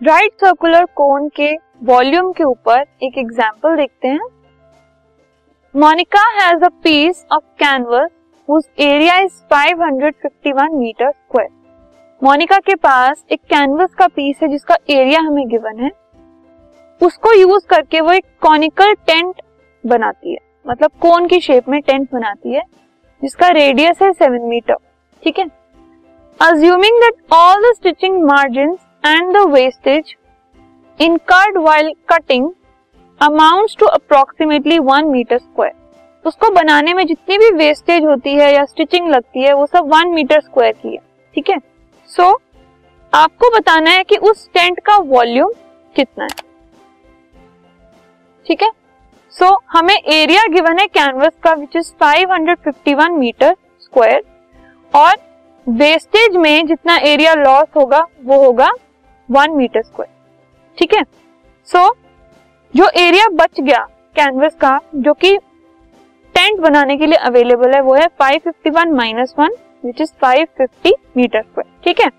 Right circular cone के volume के ऊपर एक एग्ज़ाम्पल देखते हैं। Monica has a piece of canvas whose area is 551 meter square. Monica के पास एक कैनवस का पीस है जिसका एरिया हमें गिवन है। उसको यूज़ करके वो एक कॉनिकल टेंट बनाती है। मतलब कोन की शेप में टेंट बनाती है, जिसका रेडियस है सेवन मीटर। ठीक है? Assuming that all the stitching margin and the wastage incurred while cutting amounts to approximately one meter square उसको बनाने में जितनी भी वेस्टेज होती है या स्टिचिंग लगती है वो सब वन मीटर स्क्वायर की है ठीक है? सो so, आपको बताना है कि उस टेंट का वॉल्यूम कितना है ठीक है? सो so, हमें एरिया गिवन है कैनवस का विच इज़ 551 मीटर स्क्वायर और वेस्टेज में जितना एरिया लॉस होगा वो होगा वन मीटर स्क्वायर ठीक है? सो जो एरिया बच गया कैनवस का, जो कि टेंट बनाने के लिए अवेलेबल है, वो है 551 minus one which is 550 meter square ठीक है?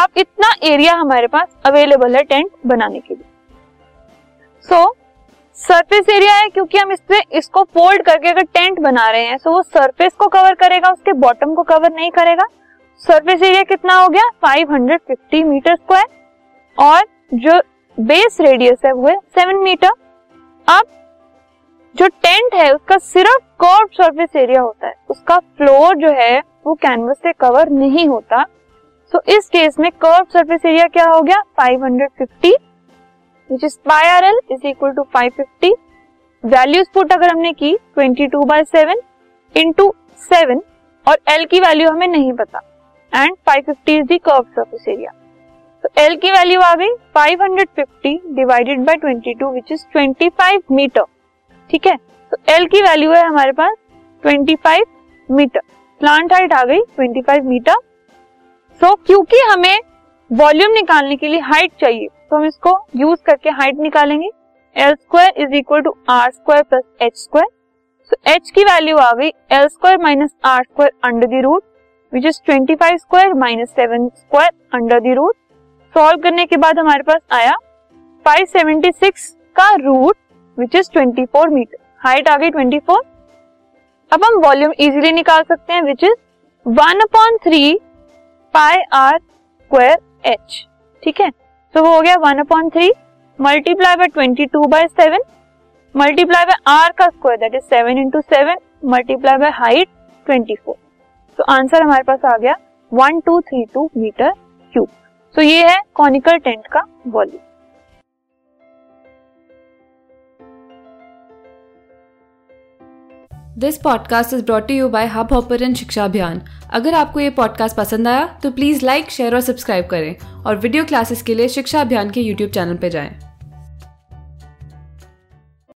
अब इतना एरिया हमारे पास अवेलेबल है टेंट बनाने के लिए। सो सरफेस एरिया है क्योंकि हम इसमें इसको फोल्ड करके अगर टेंट बना रहे हैं तो वो सरफेस को कवर करेगा, उसके बॉटम को कवर नहीं करेगा। सरफेस एरिया कितना हो गया? 550 मीटर स्क्वायर और जो बेस रेडियस है वो है सेवन मीटर अब जो टेंट है उसका सिर्फ़ कर्व सरफेस एरिया होता है. उसका फ्लोर जो है वो कैनवस से कवर नहीं होता. सो so, इस केस में कर्व सरफेस एरिया क्या हो गया? 550 which is pi r l is equal to 550 values put अगर हमने की 22 two by seven into seven और एल की वैल्यू हमें नहीं पता. And 550 is the curve surface area तो एल की वैल्यू आ गई 550 divided by 22 which is 25 meter ठीक है? तो एल की वैल्यू है हमारे पास 25 मीटर प्लांट हाइट आ गई 25 मीटर सो so, क्योंकि हमें वॉल्यूम निकालने के लिए हाइट चाहिए तो हम इसको यूज़ करके हाइट निकालेंगे। L square is equal to r square plus h square so h की वैल्यू आ गई l square minus r square under the root which is 25 square minus seven square under the root solve करने के बाद हमारे पास आया 576 का root which is 24 meter height आ गई 24 अब हम वॉल्यूम इजीली निकाल सकते हैं which is one upon three pi r square h ठीक है? तो वो हो गया one upon three multiply by twenty two by seven multiply by r का square that is seven into seven multiply by height twenty four तो answer हमारे पास आ गया one two three two meter cube तो ये है कॉनिकल टेंट का volume. This podcast is brought you by Hubhopper Shiksha Abhiyan अगर आपको ये पॉडकास्ट पसंद आया तो प्लीज़ लाइक शेयर और सब्सक्राइब करें। और वीडियो क्लासेस के लिए शिक्षा अभियान के यूट्यूब चैनल पर जाएँ।